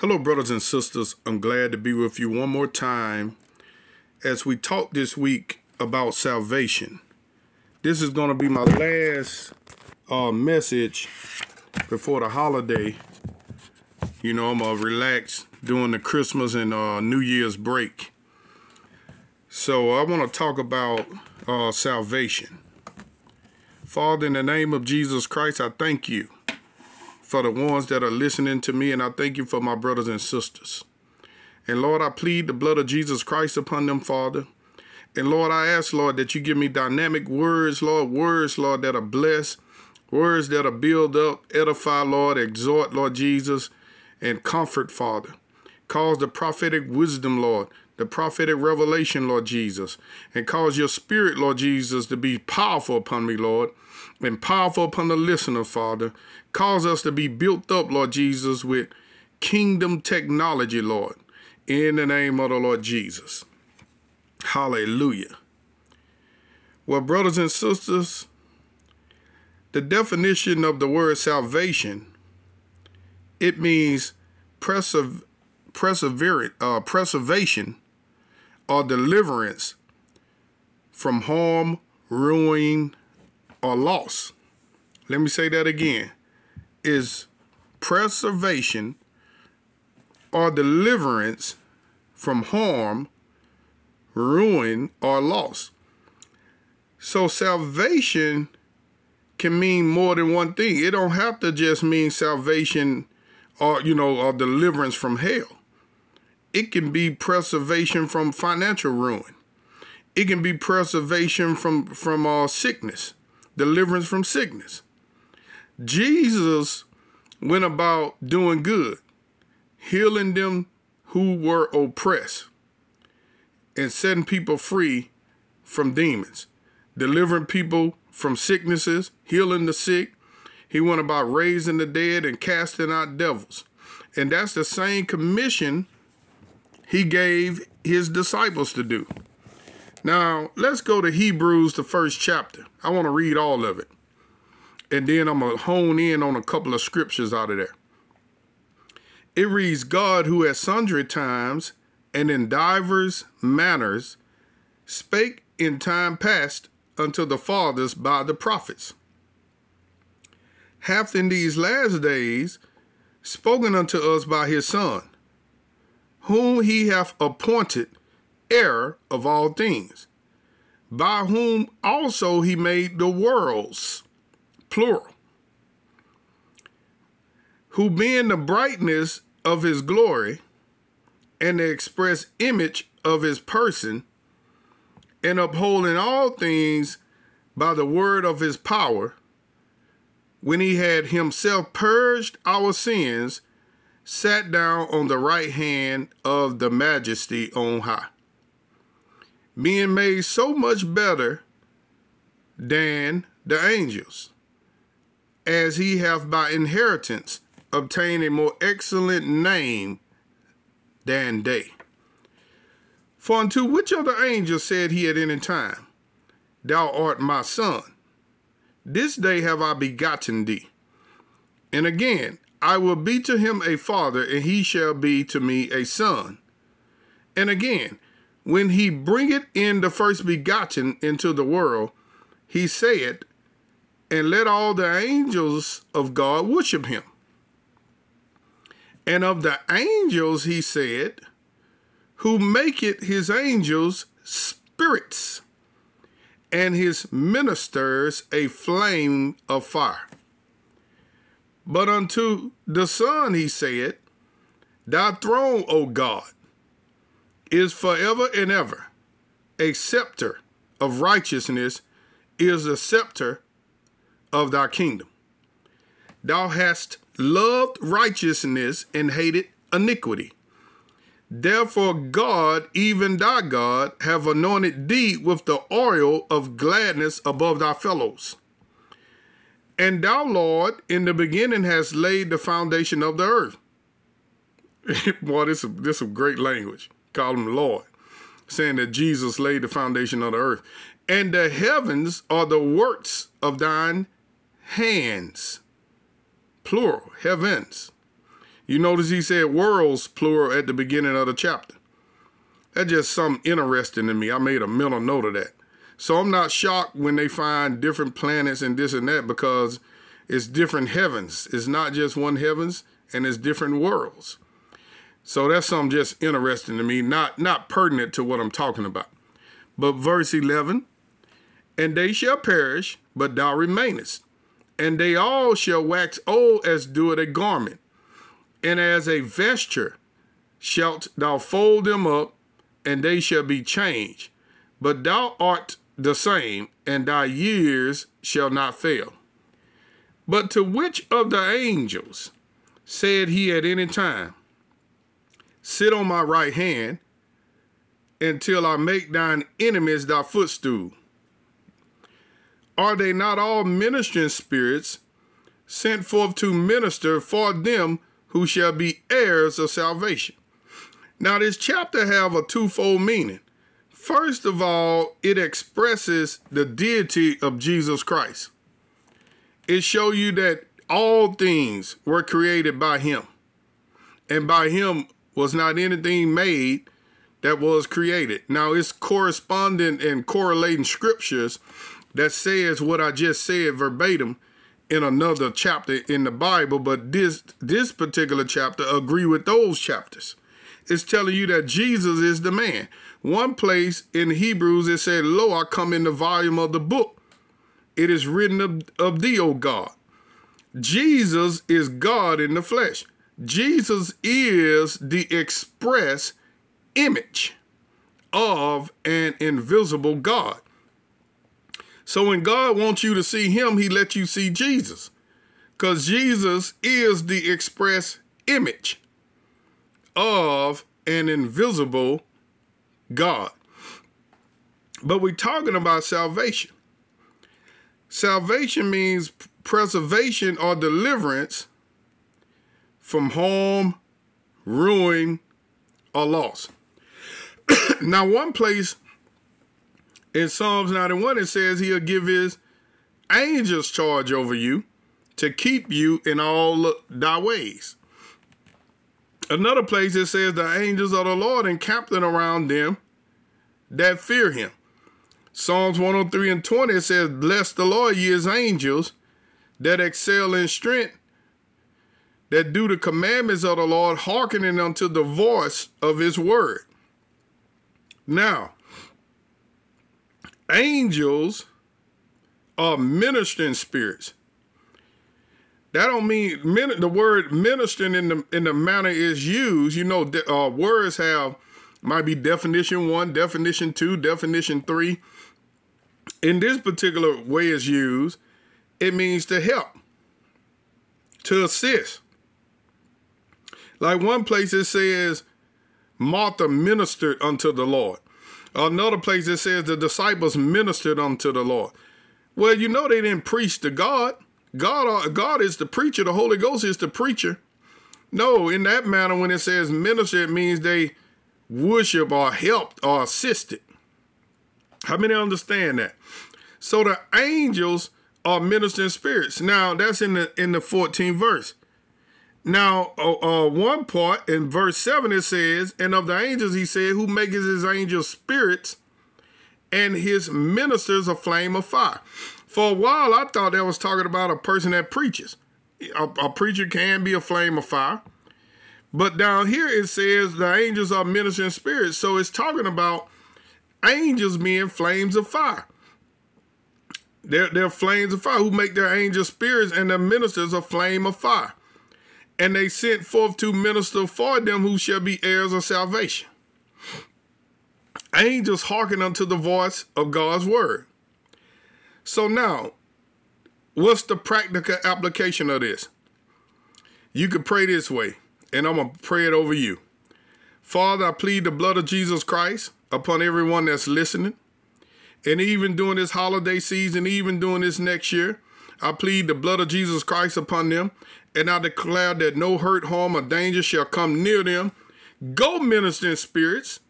Hello, brothers and sisters. I'm glad to be with you one more time as we talk this week about salvation. This is going to be my last uh, message before the holiday. You know, I'm going to relax during the Christmas and uh, New Year's break. So, I want to talk about uh, salvation. Father, in the name of Jesus Christ, I thank you for the ones that are listening to me, and I thank you for my brothers and sisters. And Lord, I plead the blood of Jesus Christ upon them, Father. And Lord, I ask, Lord, that you give me dynamic words, Lord, words, Lord, that are blessed, words that are build up, edify, Lord, exhort, Lord Jesus, and comfort, Father. Cause the prophetic wisdom, Lord, the prophetic revelation, Lord Jesus, and cause your spirit, Lord Jesus, to be powerful upon me, Lord, and powerful upon the listener, Father. Cause us to be built up, Lord Jesus, with kingdom technology, Lord, in the name of the Lord Jesus. Hallelujah. Well, brothers and sisters, the definition of the word salvation, it means persever- perseverant, uh, preservation or deliverance from harm, ruin, or loss. Let me say that again. Is preservation or deliverance from harm, ruin, or loss. So salvation can mean more than one thing. It don't have to just mean salvation or you know or deliverance from hell. It can be preservation from financial ruin. It can be preservation from from uh, sickness, deliverance from sickness. Jesus went about doing good, healing them who were oppressed, and setting people free from demons, delivering people from sicknesses, healing the sick. He went about raising the dead and casting out devils. And that's the same commission he gave his disciples to do. Now, let's go to Hebrews, the first chapter. I want to read all of it. And then I'm going to hone in on a couple of scriptures out of there. It reads God, who at sundry times and in divers manners spake in time past unto the fathers by the prophets, hath in these last days spoken unto us by his Son, whom he hath appointed heir of all things, by whom also he made the worlds, plural, who being the brightness of his glory and the express image of his person, and upholding all things by the word of his power, when he had himself purged our sins, sat down on the right hand of the majesty on high, being made so much better than the angels, as he hath by inheritance obtained a more excellent name than they. For unto which of the angels said he at any time, Thou art my son? This day have I begotten thee. And again, I will be to him a father, and he shall be to me a son. And again, when he bringeth in the first begotten into the world, he saith, And let all the angels of God worship him. And of the angels he said, Who maketh his angels spirits, and his ministers a flame of fire. But unto the Son he said, Thy throne, O God, is forever and ever. A scepter of righteousness is the scepter of thy kingdom. Thou hast loved righteousness and hated iniquity. Therefore, God, even thy God, have anointed thee with the oil of gladness above thy fellows. And thou, Lord, in the beginning hast laid the foundation of the earth. Boy, this is, this is great language. Call him Lord, saying that Jesus laid the foundation of the earth. And the heavens are the works of thine hands. Plural, heavens. You notice he said worlds plural at the beginning of the chapter. That's just something interesting to me. I made a mental note of that. So I'm not shocked when they find different planets and this and that because it's different heavens. It's not just one heavens and it's different worlds. So that's something just interesting to me, not not pertinent to what I'm talking about. But verse 11, and they shall perish, but thou remainest, and they all shall wax old as doeth a garment, and as a vesture shalt thou fold them up, and they shall be changed. But thou art the same, and thy years shall not fail. But to which of the angels said he at any time, Sit on my right hand until I make thine enemies thy footstool? Are they not all ministering spirits sent forth to minister for them who shall be heirs of salvation? Now, this chapter have a twofold meaning. First of all, it expresses the deity of Jesus Christ. It show you that all things were created by him. And by him was not anything made that was created. Now it's corresponding and correlating scriptures that says what I just said verbatim in another chapter in the Bible, but this this particular chapter agree with those chapters. It's telling you that Jesus is the man. One place in Hebrews it said, Lo, I come in the volume of the book. It is written of, of thee, O God. Jesus is God in the flesh. Jesus is the express image of an invisible God. So when God wants you to see him, he lets you see Jesus. Because Jesus is the express image of an invisible God. But we're talking about salvation. Salvation means preservation or deliverance from harm, ruin, or loss. now, one place in Psalms 91 it says he'll give his angels charge over you to keep you in all thy ways. Another place it says the angels of the Lord encamped around them that fear him. Psalms 103 and 20 says, Bless the Lord, ye his angels that excel in strength, that do the commandments of the Lord, hearkening unto the voice of his word. Now, angels are ministering spirits. That don't mean the word ministering in the in the manner is used. You know, uh, words have might be definition one, definition two, definition three. In this particular way is used, it means to help, to assist. Like one place it says, Martha ministered unto the Lord. Another place it says the disciples ministered unto the Lord. Well, you know they didn't preach to God. God, God is the preacher. The Holy Ghost is the preacher. No, in that manner, when it says minister, it means they worship or helped or assisted. How many understand that? So the angels are ministering spirits. Now that's in the in the 14th verse. Now, uh, uh, one part in verse 7 it says, And of the angels he said, Who makes his angels spirits and his ministers a flame of fire. For a while, I thought that was talking about a person that preaches. A, a preacher can be a flame of fire. But down here it says the angels are ministering spirits. So it's talking about angels being flames of fire. They're, they're flames of fire who make their angel spirits and their ministers a flame of fire. And they sent forth to minister for them who shall be heirs of salvation. Angels hearken unto the voice of God's word. So now, what's the practical application of this? You could pray this way, and I'm going to pray it over you. Father, I plead the blood of Jesus Christ upon everyone that's listening. And even during this holiday season, even during this next year, I plead the blood of Jesus Christ upon them, and I declare that no hurt, harm, or danger shall come near them. Go, ministering spirits,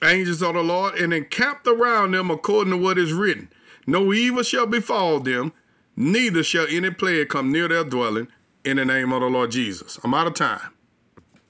angels of the Lord, and encamped around them according to what is written. No evil shall befall them, neither shall any plague come near their dwelling, in the name of the Lord Jesus. I'm out of time.